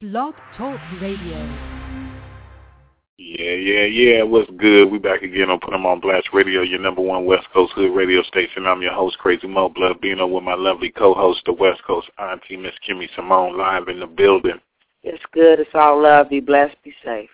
Blog Talk Radio. Yeah, yeah, yeah. What's good? We back again on Put 'em on Blast Radio, your number one West Coast hood radio station. I'm your host, Crazy Mo Blood Bino, with my lovely co-host, the West Coast auntie, Miss Kimmy Simone, live in the building. It's good. It's all love. Be blessed. Be safe.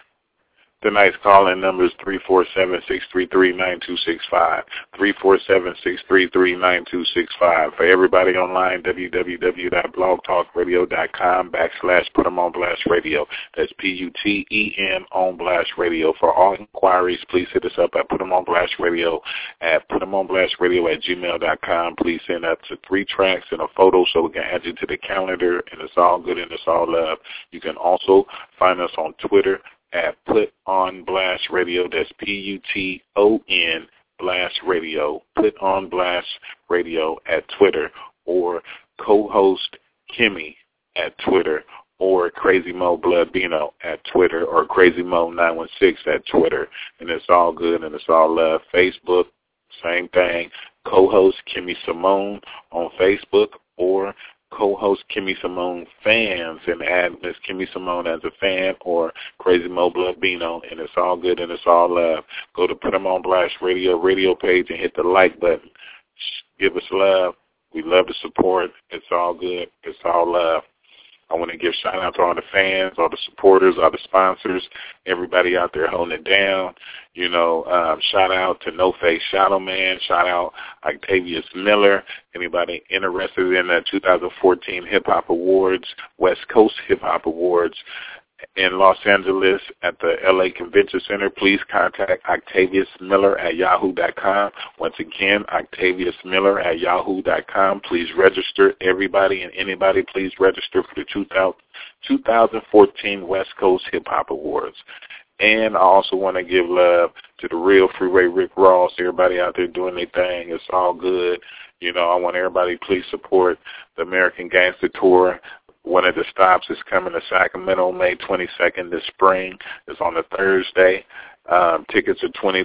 Tonight's call-in number is 347-633-9265. 347-633-9265. For everybody online, www.blogtalkradio.com backslash put 'em on blast radio. That's P-U-T-E-M on blast radio. For all inquiries, please hit us up at put 'em on blast radio at put 'em on blast radio at gmail.com. Please send us to three tracks and a photo so we can add you to the calendar, and it's all good and it's all love. You can also find us on Twitter at Put On Blast Radio. That's P-U-T-O-N Blast Radio. Put On Blast Radio at Twitter or co-host Kimmy at Twitter or Crazy Mo Bloodbino at Twitter or Crazy Mo 916 at Twitter. And it's all good and it's all love. Facebook, same thing. Co-host Kimmy Simone on Facebook or co-host Kimmy Simone fans and add Miss Kimmy Simone as a fan or Crazy Mo Bloodbino, and it's all good and it's all love. Go to Put Put 'em on Blast Radio radio page and hit the like button. Give us love. We love the support. It's all good. It's all love. I want to give shout out to all the fans, all the supporters, all the sponsors, everybody out there holding it down. You know, um, shout out to No Face Shadow Man. Shout out Octavius Miller. Anybody interested in the 2014 Hip Hop Awards, West Coast Hip Hop Awards in Los Angeles at the LA Convention Center, please contact Octavius Miller at yahoo.com. Once again, Octavius Miller at yahoo.com. Please register. Everybody and anybody, please register for the 2014 West Coast Hip Hop Awards. And I also want to give love to the real Freeway Rick Ross, everybody out there doing their thing. It's all good. You know, I want everybody please support the American Gangster Tour. One of the stops is coming to Sacramento May 22nd this spring. It's on a Thursday. Um, tickets are $20,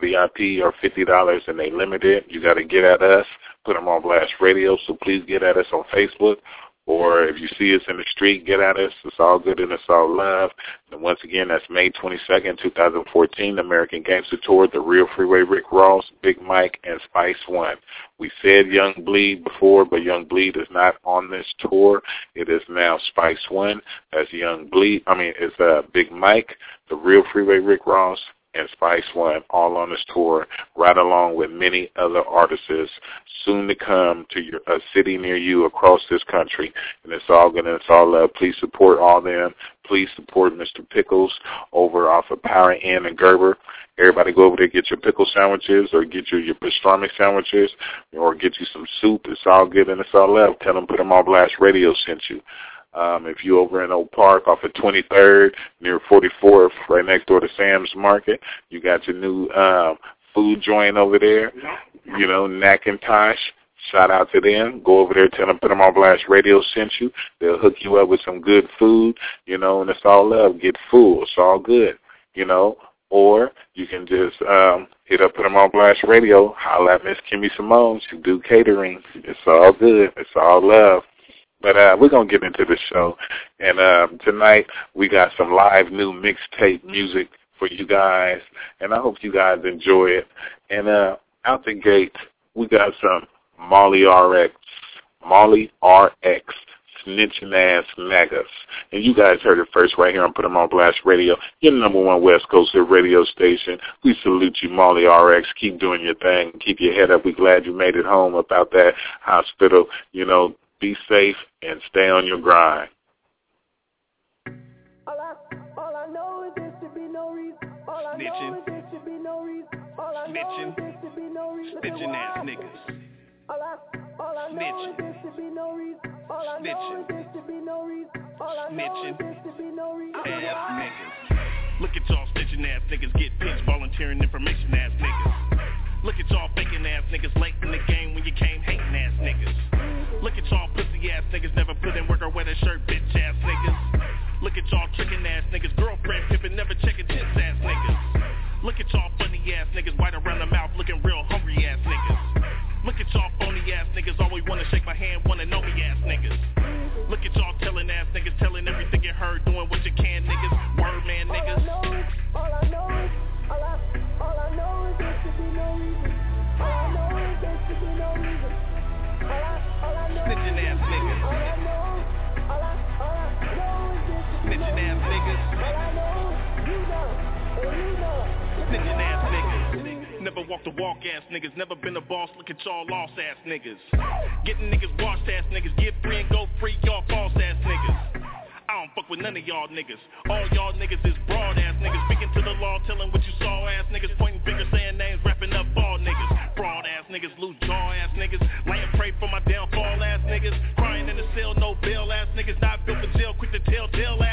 VIP are $50, and they limited. You got to get at us. Put them on Blast Radio, so please get at us on Facebook or if you see us in the street, get at us. It's all good and it's all love. And once again, that's May 22nd, 2014, American Gangster Tour, The Real Freeway Rick Ross, Big Mike, and Spice One. We said Young Bleed before, but Young Bleed is not on this tour. It is now Spice One. That's Young Bleed. I mean, it's uh, Big Mike, The Real Freeway Rick Ross, and Spice One all on this tour, right along with many other artists soon to come to your, a city near you across this country. And it's all good and it's all love. Please support all them. Please support Mr. Pickles over off of Power Inn and Gerber. Everybody go over there, get your pickle sandwiches or get your, your pastrami sandwiches or get you some soup. It's all good and it's all love. Tell them Put them on Blast Radio sent you. Um, if you're over in Oak Park off of 23rd near 44th, right next door to Sam's Market, you got your new um, food joint over there. You know, Nacintosh. Shout out to them. Go over there, tell them on Blast Radio sent you. They'll hook you up with some good food, you know, and it's all love. Get full. It's all good, you know. Or you can just um, hit up on Blast Radio. Holla at Miss Kimmy Simone. She do catering. It's all good. It's all love. But uh, we're going to get into the show. And um, tonight we got some live new mixtape music for you guys. And I hope you guys enjoy it. And uh, out the gate, we got some Molly RX. Molly RX. Snitching ass niggas. And you guys heard it first right here on Put 'em on Blast Radio, your number one West Coast radio station. We salute you, Molly RX. Keep doing your thing. Keep your head up. We're glad you made it home about that hospital. You know, be safe and stay on your grind. Snitching, snitching, snitching ass niggas. Snitching, snitching, snitching. ass niggas. Look at y'all snitching ass niggas. Get pinched, volunteering information ass niggas. Look at y'all faking ass niggas late in the game when you came hating ass niggas. Look at y'all pussy ass niggas never put in work or wear a shirt bitch ass niggas. Look at y'all tricking ass niggas, girlfriend at y'all lost ass niggas. Getting niggas washed ass niggas. Get free and go free. Y'all false ass niggas. I don't fuck with none of y'all niggas. All y'all niggas is broad ass niggas. Speaking to the law, telling what you saw ass niggas. Pointing fingers, saying names, wrapping up all niggas. Broad ass niggas, loose jaw ass niggas. Laying prey for my downfall ass niggas. Crying in the cell, no bail ass niggas. Not built for jail, quick to tell tell ass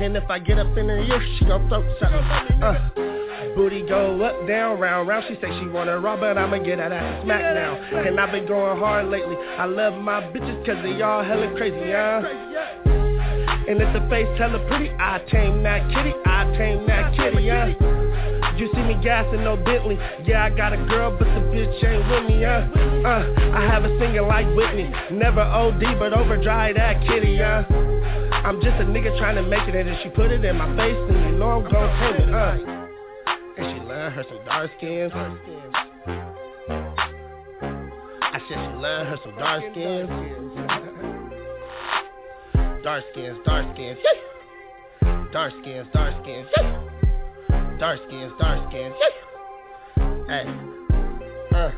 And if I get up in her ear, she gon' throat something. Uh. Booty go up, down, round, round. She say she wanna raw, but I'ma get that ass smack down. And I've been going hard lately. I love my bitches cause they all hella crazy, yeah. And if the face hella pretty, I tame that kitty, I tame that kitty, yeah. You see me gassing no Bentley, yeah I got a girl but the bitch ain't with me, yeah. Uh, I have a singer like Whitney, never OD but overdrive that kitty, yeah. I'm just a nigga trying to make it, and if she put it in my face, then you know I'm gon' take it, uh. And she love her some dark skins. I said she love her some dark skins. Dark skins, dark skins. Dark skins, dark skins. Dark skins, dark skins. Hey. Uh.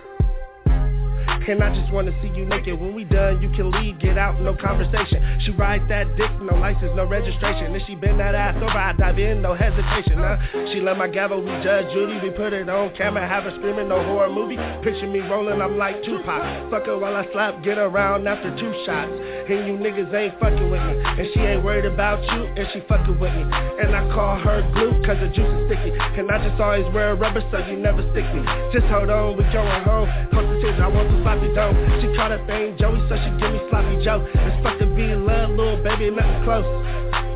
And I just wanna see you naked. When we done, you can leave, get out, no conversation. She ride that dick, no license, no registration. If she bend that ass over, I dive in, no hesitation. Huh? She love my gavel, we judge Judy, we put it on camera, have her screaming, no horror movie. Picture me rolling, I'm like Tupac. Fuck her while I slap, get around after two shots. And you niggas ain't fucking with me. And she ain't worried about you, and she fucking with me. And I call her glue, cause the juice is sticky. And I just always wear rubber so you never stick me. Just hold on, we going home. Close the tears, I want to sloppy dough. She call that thing Joey, so she give me sloppy Joe. It's to be love, little baby, nothing close.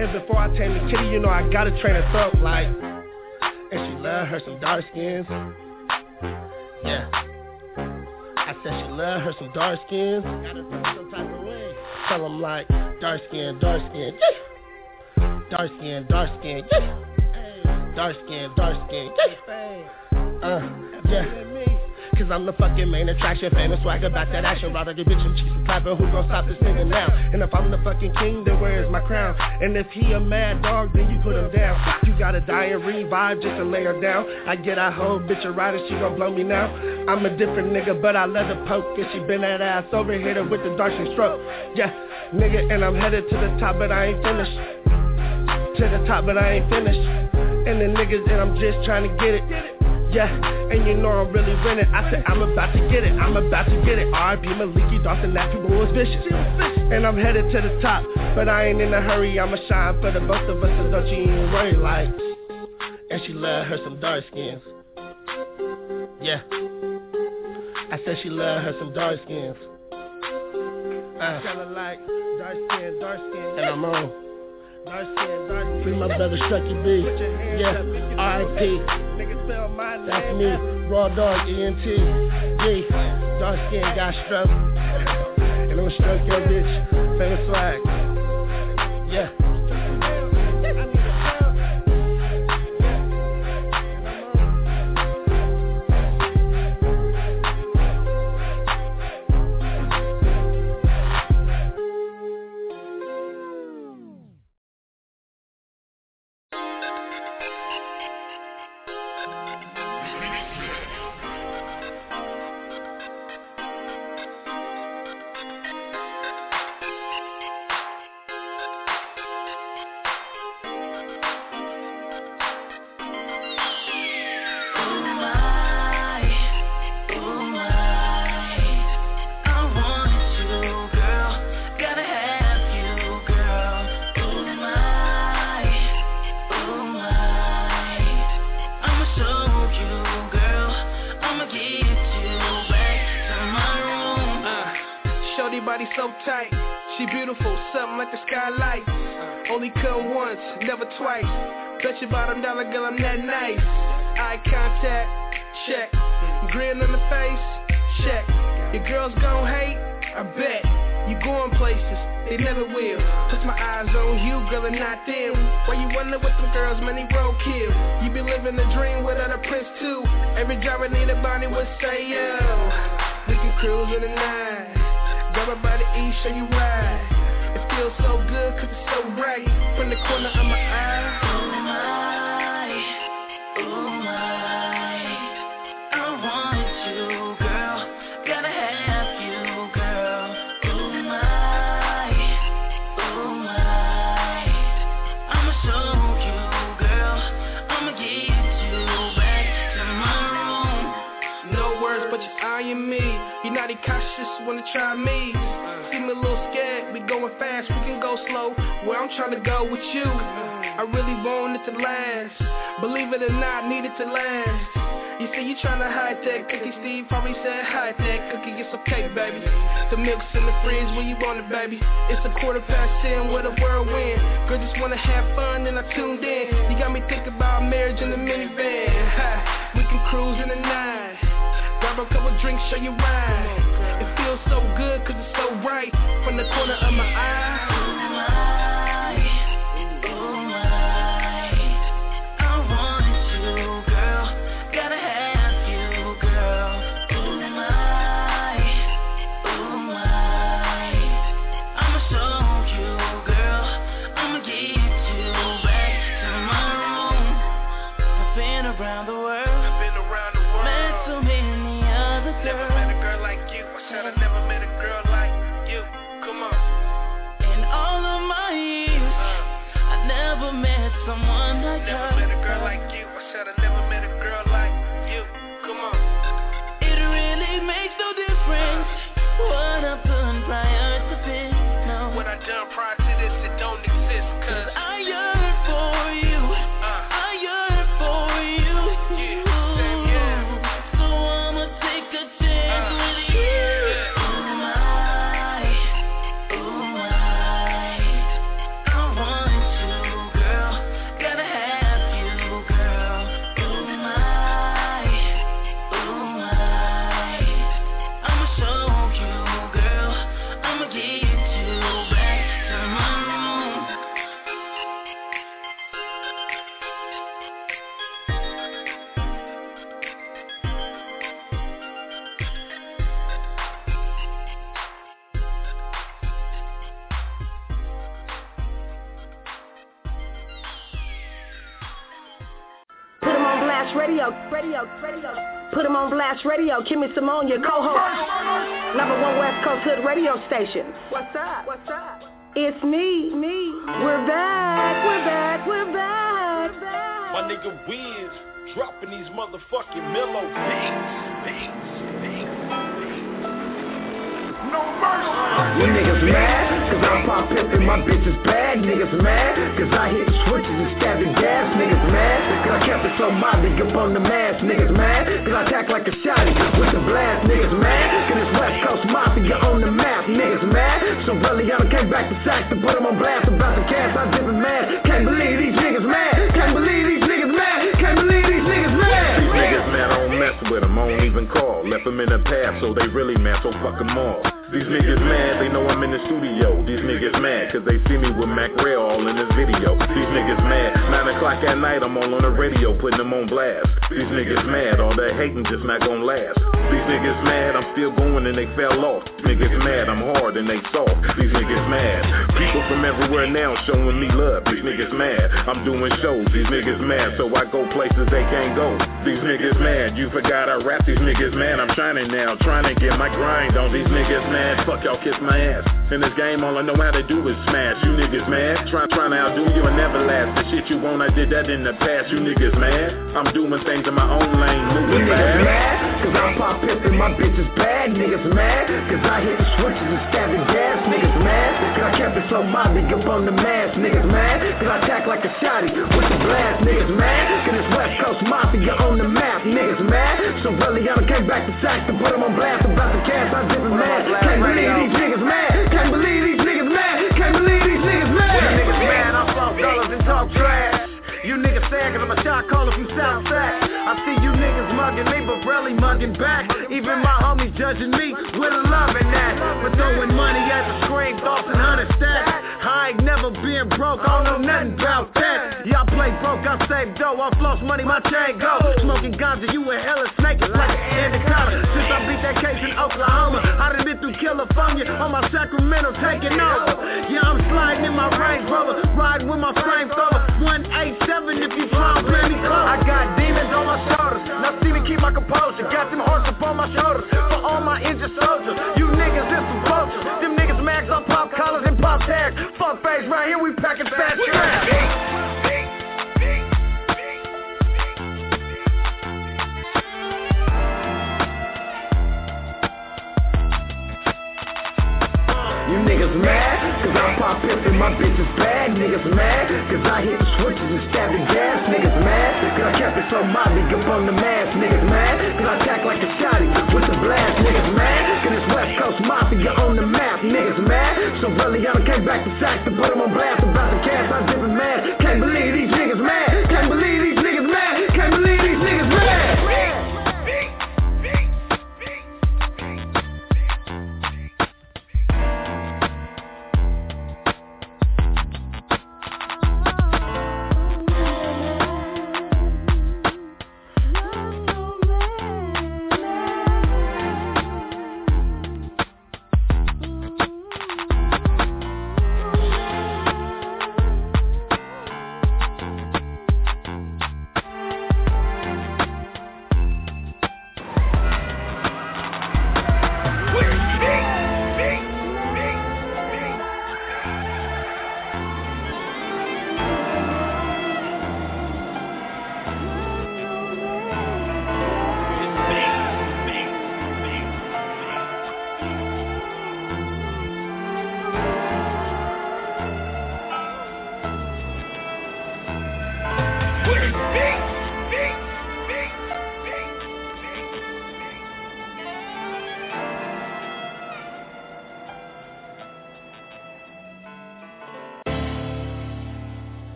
And before I tame the kitty, you know I gotta train her throat like. And she love her some dark skins. Yeah. I said she love her some dark skins. Gotta some type of. Tell 'em like dark skin, dark skin. Yeah. Dark skin, dark skin. Yeah. Dark skin, dark skin. Yeah. Uh, yeah. Cause I'm the fucking main attraction, famous swagger, back that action, rather get bitch and cheese and clapping, who gon' stop this nigga now? And if I'm the fucking king, then where is my crown? And if he a mad dog, then you put him down. You gotta die and revive just to lay her down. I get a whole bitch a rider, she gon' blow me now. I'm a different nigga, but I let her poke, and she been that ass over, hit her with the Darcy stroke. Yeah, nigga, and I'm headed to the top, but I ain't finished. To the top, but I ain't finished. And the niggas, and I'm just trying to get it. Yeah, and you know I'm really winning. I said I'm about to get it, I'm about to get it. R.I.P. Maliki Dawson, that people was vicious. And I'm headed to the top, but I ain't in a hurry. I'ma shine for the both of us, so don't you even worry. Like, and she love her some dark skins. Yeah. I said she love her some dark skins. Uh, like dark skin, dark skin. and I'm on. Free my brother Strucky B. Yeah, up if you R.I.P. Nigga spell my name. That's me, Raw Dog ENT. Yeah, dark skin got struck. And I'ma struck your bitch. Famous swag. Yeah. She beautiful, something like the skylight. Only come once, never twice. Bet your bottom dollar, girl, I'm that nice. Eye contact, check. Grin on the face, check. Your girls gon' hate, I bet. You going places, they never will. Put my eyes on you, girl, and not them. Why you wonder with them girls, man, they roadkill. You be living the dream without a prince too. Every I need a body would say, yo. We can cruise in the night. Grab by the E, show you ride. It feels so good cause it's so bright. From the corner of my eye. Cautious, wanna try me. Seem a little scared, we going fast, we can go slow. Where I'm trying to go with you. I really want it to last. Believe it or not, I need it to last. You see, you tryna high tech cookie. Steve probably said high tech cookie. It's okay, baby. The milk's in the fridge where you want it, baby. It's a quarter past ten with a whirlwind. Girl, just wanna have fun, and I tuned in. You got me thinking about marriage in the minivan. Ha, we can cruise in the night. Grab a couple drinks, show you wine. Feels so good cause it's so right from the corner of my eye. Never met someone like Never her. met a girl like you. Blast radio, radio, radio. Put him on blast radio. Kimmy Simone, your co-host. Number one West Coast Hood radio station. What's up? What's up? It's me, me. We're back, we're back, we're back. We're back. My nigga Wiz dropping these motherfucking mellow beats, beats, You niggas mad? Cause I'm pop pimpin', my bitch is bad, niggas mad. Cause I hit the switches and stab the gas, niggas mad. Cause I kept it so mild, up on the mask, niggas mad. Cause I attack like a shotty with the blast, niggas mad. Cause this West Coast Mafia on the map, niggas mad. So really, I done came back to sack to put them on blast about the cash, I'm dipping mad. Can't believe these niggas mad. Can't believe these niggas mad. Can't believe these. These niggas mad, I don't mess with them, I don't even call. Left them in the past, so they really mad, so fuck them all. These niggas mad, they know I'm in the studio. These niggas mad, cause they see me with Mac Rail all in this video. These niggas mad, 9 o'clock at night, I'm all on the radio, putting them on blast. These niggas mad, all that hating just not gonna last. These niggas mad, I'm still going and they fell off. Niggas mad, I'm hard and they soft. These niggas mad. People from everywhere now showing me love. These niggas mad, I'm doing shows. These niggas mad, so I go places they can't go. These niggas mad, you forgot I rap. These niggas mad, I'm shining now, trying to get my grind on. These niggas mad fuck y'all kiss my ass. In this game, all I know how to do is smash. You niggas mad, try, trying to outdo you and never last. The shit you want, I did that in the past. You niggas mad, I'm doing things in my own lane, moving mad, cause I'm pop pimpin', my bitch is bad. Niggas mad, cause I hit the switches and stab the gas. Niggas mad, cause I kept it so mild, up on the mask. Niggas mad, cause I attack like a shotty with the blast. Niggas mad, cause this West Coast Mafia on the map. Niggas mad, so really I done came back to sack to put them on blast about the cash. I dip mad. Can't believe these niggas mad. Can't believe these niggas mad. Can't believe these niggas mad. When the niggas mad, I fall colors and talk trash. You niggas sad cause I'm a shot caller from Southside. I see you niggas mugging me, but really mugging back. Even my homies judging me with a loving that. But throwing money at the screen, thoughts and hundred stacks. I ain't never been broke, I don't know nothing about that. Y'all play broke, I save dough, I floss money, my chain go. Smoking ganja, you a hella snake, it's like an anaconda. Since I beat that case in Oklahoma, I done been through California on my Sacramento taking over. Yeah, I'm sliding in my Range Rover, riding with my flamethrower. 187 if you try to play me close. I got demons on my shoulders, now see me keep my composure. Got them hearts up on my shoulders for all my injured soldiers. You niggas is some vultures. Them niggas mags on pop collars and pop tags. Fuck face right here, we packing fat trash. Niggas mad? Cause I'm pop pimpin', my bitch is bad. Niggas mad? Cause I hit the switches and stab the gas. Niggas mad? Cause I kept it so mild, up on the mask. Niggas mad? Cause I attack like a shotty with the blast. Niggas mad? Cause this West Coast Mafia on the map. Niggas mad? So really I done came back to sack to put them on blast about the cash. I'm dipping mad. Can't believe these niggas mad. Can't believe these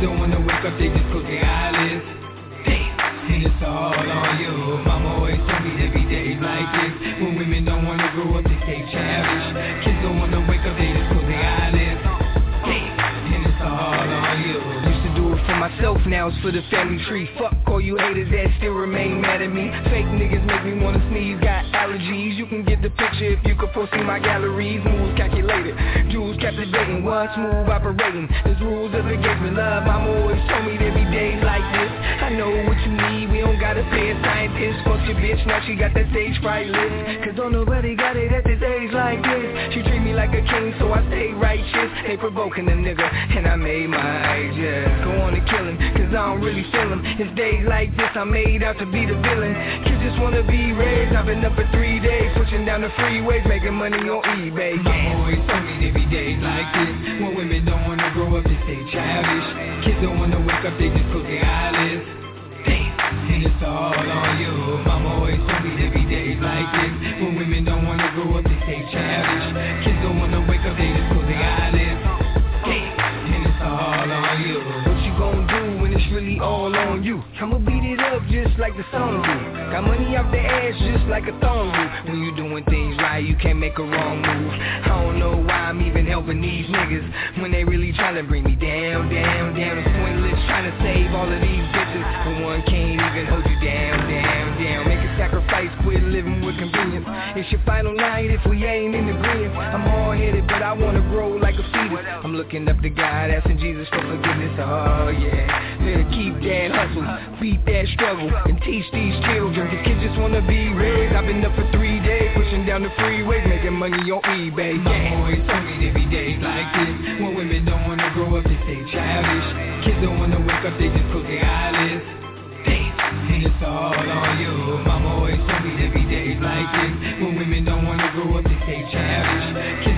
don't wanna wake up, they just close their eyelids Damn, and it's all on you Mama always told me be days like this When women don't wanna grow up, they stay childish Kids don't wanna wake up, they just close their eyelids Damn, and it's all on you Used to do it for myself, now it's for the family tree. Fuck all you haters that still remain mad at me. Fake niggas make me wanna sneeze, got allergies. You can get the picture if you could foresee my galleries. Moves calculated, jewels captivating, one smooth operating. There's rules of engagement, love. Mama always told me there be days like this. I know what you need, we don't gotta say a scientist. Fuck your bitch, now she got that stage fright lit Cause don't nobody got it at this age like this. She treat me like a king, so I stay righteous. Ain't provoking a nigga, and I made my eyes, yeah Go on and kill him, cause I don't really feel him. It's days like this, I'm made out to be the villain. Kids just wanna be raised, I've been up for three days Pushing down the freeways, making money on eBay. My always told me there be days like this. When women don't wanna grow up, they stay childish. Kids don't wanna wake up, they just close their eyelids Damn, and it's all on you. Mama always told me there be days like this. When women don't wanna grow up, they stay childish. Kids like the song do Got money off the ass just like a thong do When you doing things right, you can't make a wrong move. I don't know why I'm even helping these niggas When they really trying to bring me down, down, down. It's pointless trying to save all of these bitches. But one can't even hold you down, down, down. Make a sacrifice, quit living with convenience. It's your final night if we ain't in the agreement. I'm hard-headed, but I wanna grow like a fetus. I'm looking up to God, asking Jesus for forgiveness. Oh yeah, hustle Beat that struggle and teach these children. The kids just wanna be raised I've been up for three days Pushing down the freeways Making money on eBay. My always told me there be days like this. When women don't wanna grow up, they stay childish. Kids don't wanna wake up, they just close their eyelids. Damn, and it's all on you. Mama always told me there be days like this. When women don't wanna grow up, they stay childish. Kids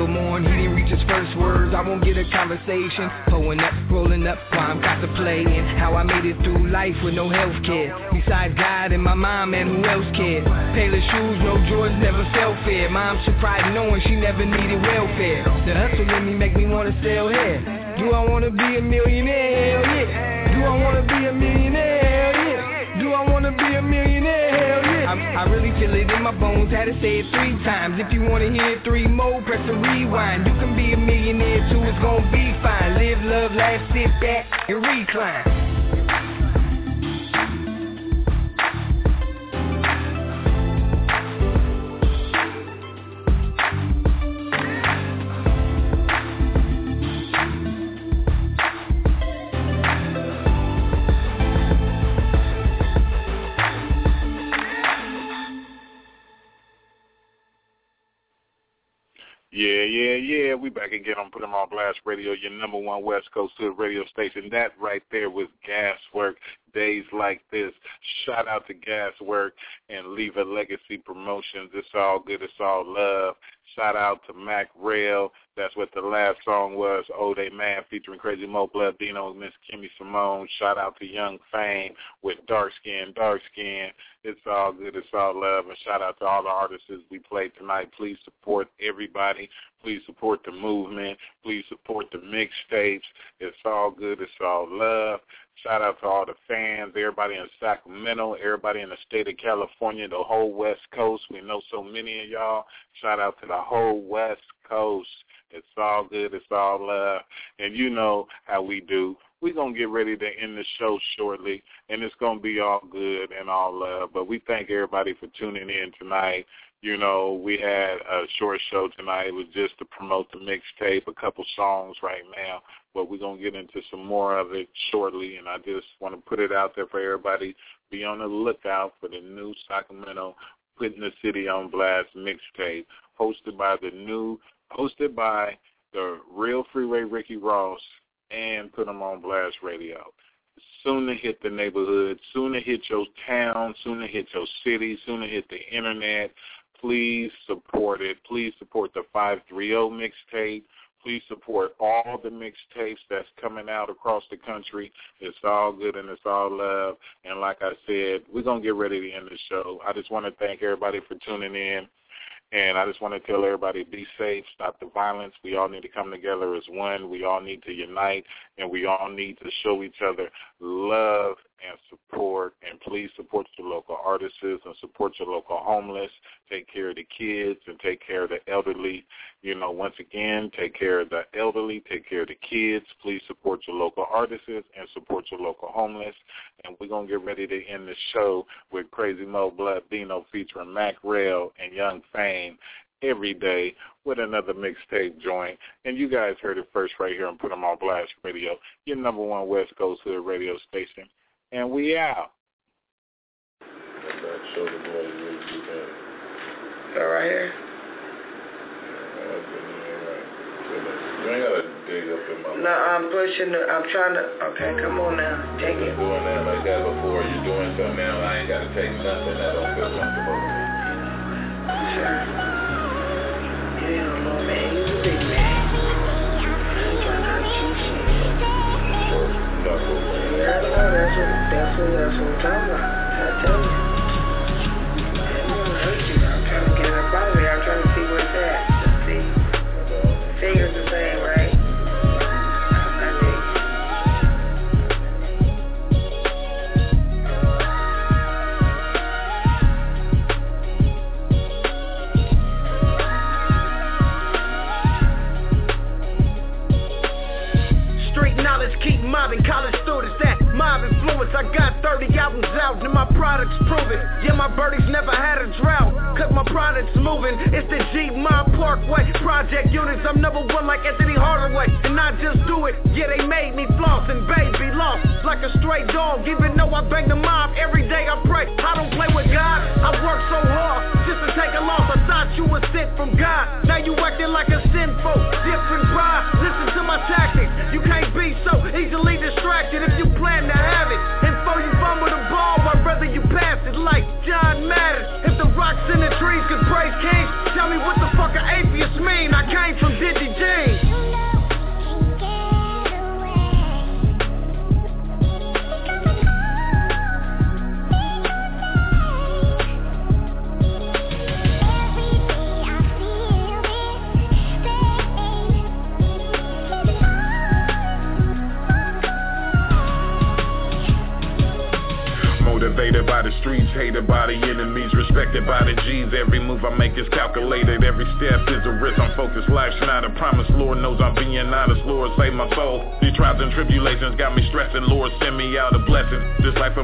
still mourn He didn't reach his first words, I won't get a conversation. Pulling up, rolling up, while I'm got to play And how I made it through life with no health care Besides God and my mom, and who else cared? Payless shoes, no Jordans, never felt fair. Mom surprised knowing she never needed welfare. The hustle in me make me wanna sell hair. Do I wanna be a millionaire? Hell yeah. Do I wanna be a millionaire? Hell yeah. Do I wanna be a millionaire? I, I really feel it in my bones, had to say it three times. If you wanna hear it three more, press the rewind. You can be a millionaire too, it's gonna be fine. Live, love, laugh, sit back, and recline yeah. We back again on Put 'em on Blast Radio, your number one West Coast Hood radio station. That right there was Gaswork. Days like this. Shout out to Gaswork and Leave a Legacy Promotions. It's all good. It's all love. Shout out to Mac Rail. That's what the last song was, Oh They Man, featuring Crazy Mo Blood Bino Miss Kimmy Simone. Shout out to Young Fame with Dark Skin, Dark Skin. It's all good. It's all love. And shout out to all the artists we played tonight. Please support everybody. Please support the movement. Please support the mixtapes. It's all good. It's all love. Shout out to all the fans, everybody in Sacramento, everybody in the state of California, the whole West Coast. We know so many of y'all. Shout out to the whole West Coast. It's all good. It's all love. And you know how we do. We're going to get ready to end the show shortly, and it's going to be all good and all love. But we thank everybody for tuning in tonight. You know, we had a short show tonight. It was just to promote the mixtape, a couple songs right now, but we're going to get into some more of it shortly, and I just want to put it out there for everybody. Be on the lookout for the new Sacramento Putting the City on Blast mixtape, hosted by the new, hosted by the Real Freeway Ricky Ross and Put 'em on Blast Radio soon to hit the neighborhood, soon to hit your town, soon to hit your city, soon to hit the internet. Please support it. Please support the 530 mixtape. Please support all the mixtapes that's coming out across the country. It's all good and it's all love. And like I said, we're going to get ready to end the show. I just want to thank everybody for tuning in. And I just want to tell everybody, be safe, stop the violence. We all need to come together as one. We all need to unite, and we all need to show each other love and support. And please support your local artists and support your local homeless. Take care of the kids and take care of the elderly. You know, once again, take care of the elderly, take care of the kids. Please support your local artists and support your local homeless. And we're going to get ready to end the show with Crazy Mo Blood Bino featuring Mac Rail and Young Fame every day with another mixtape joint. And you guys heard it first right here on Put 'em on Blast Radio, your number one West Coast Hood radio station. And we out. Show the boy really do that. Right here. You ain't gotta dig up in my No, I'm pushing the, I'm trying to, okay, come on now. Take it. doing that like that before. You're doing something now. I ain't gotta take nothing. I don't feel comfortable. Sure. That's what, that's what, that's what I'm talking about.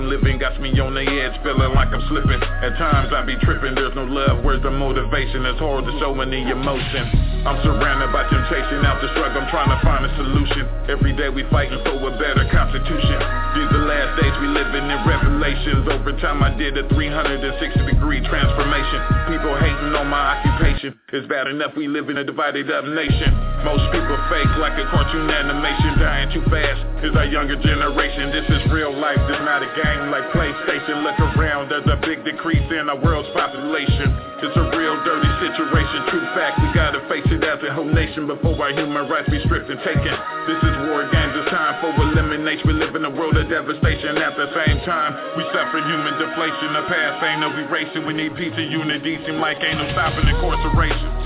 Living got me on the edge, feeling like I'm slipping. At times I be tripping, there's no love, where's the motivation? It's hard to show any emotion. I'm surrounded by temptation, out the struggle, I'm trying to find a solution. Every day we fighting for a better constitution. These the last days we living in revelations. Over time I did a 360 degree transformation. People hating on my occupation. It's bad enough we live in a divided up nation. Most people fake like a cartoon animation. Dying too fast is our younger generation. This is real life, this not a game like PlayStation. Look around, there's a big decrease in our world's population. It's a real dirty situation, true fact. We gotta face it a whole nation before our human rights be stripped and taken. This is war games, it's time for elimination. We live in a world of devastation. At the same time, we suffer human deflation. The past ain't no erasing. We need peace and unity. Seem like ain't no stopping incarceration.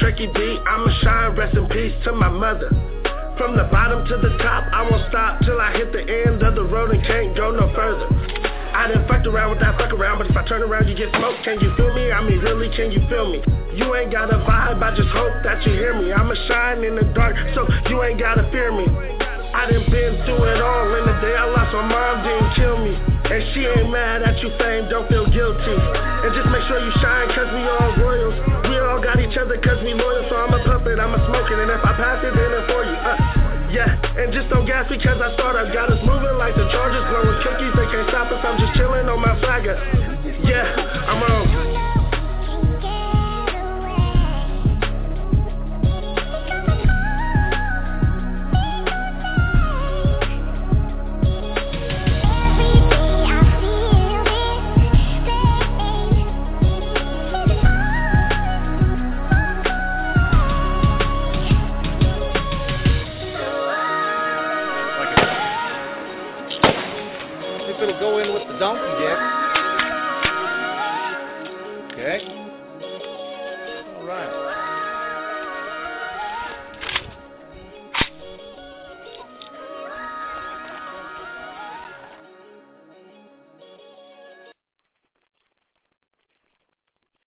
Shreki D. I'ma shine, rest in peace to my mother. From the bottom to the top, I won't stop till I hit the end of the road and can't go no further. I done fucked around with that fuck around, but if I turn around you get smoked. Can you feel me? I mean really, can you feel me? You ain't got a vibe, I just hope that you hear me. I'ma shine in the dark, so you ain't gotta fear me. I done been through it all, and the day I lost my mom didn't kill me. And she ain't mad at you, fame, don't feel guilty. And just make sure you shine, cause we all royals got each other cause we loyal, so I'm a puppet, I'm a smoking, and if I pass it, then it's for you. Uh, yeah, and just don't gas because I start, I've got us moving like the charges blowing cookies, they can't stop us, I'm just chilling on my swagger. Yeah, I'm on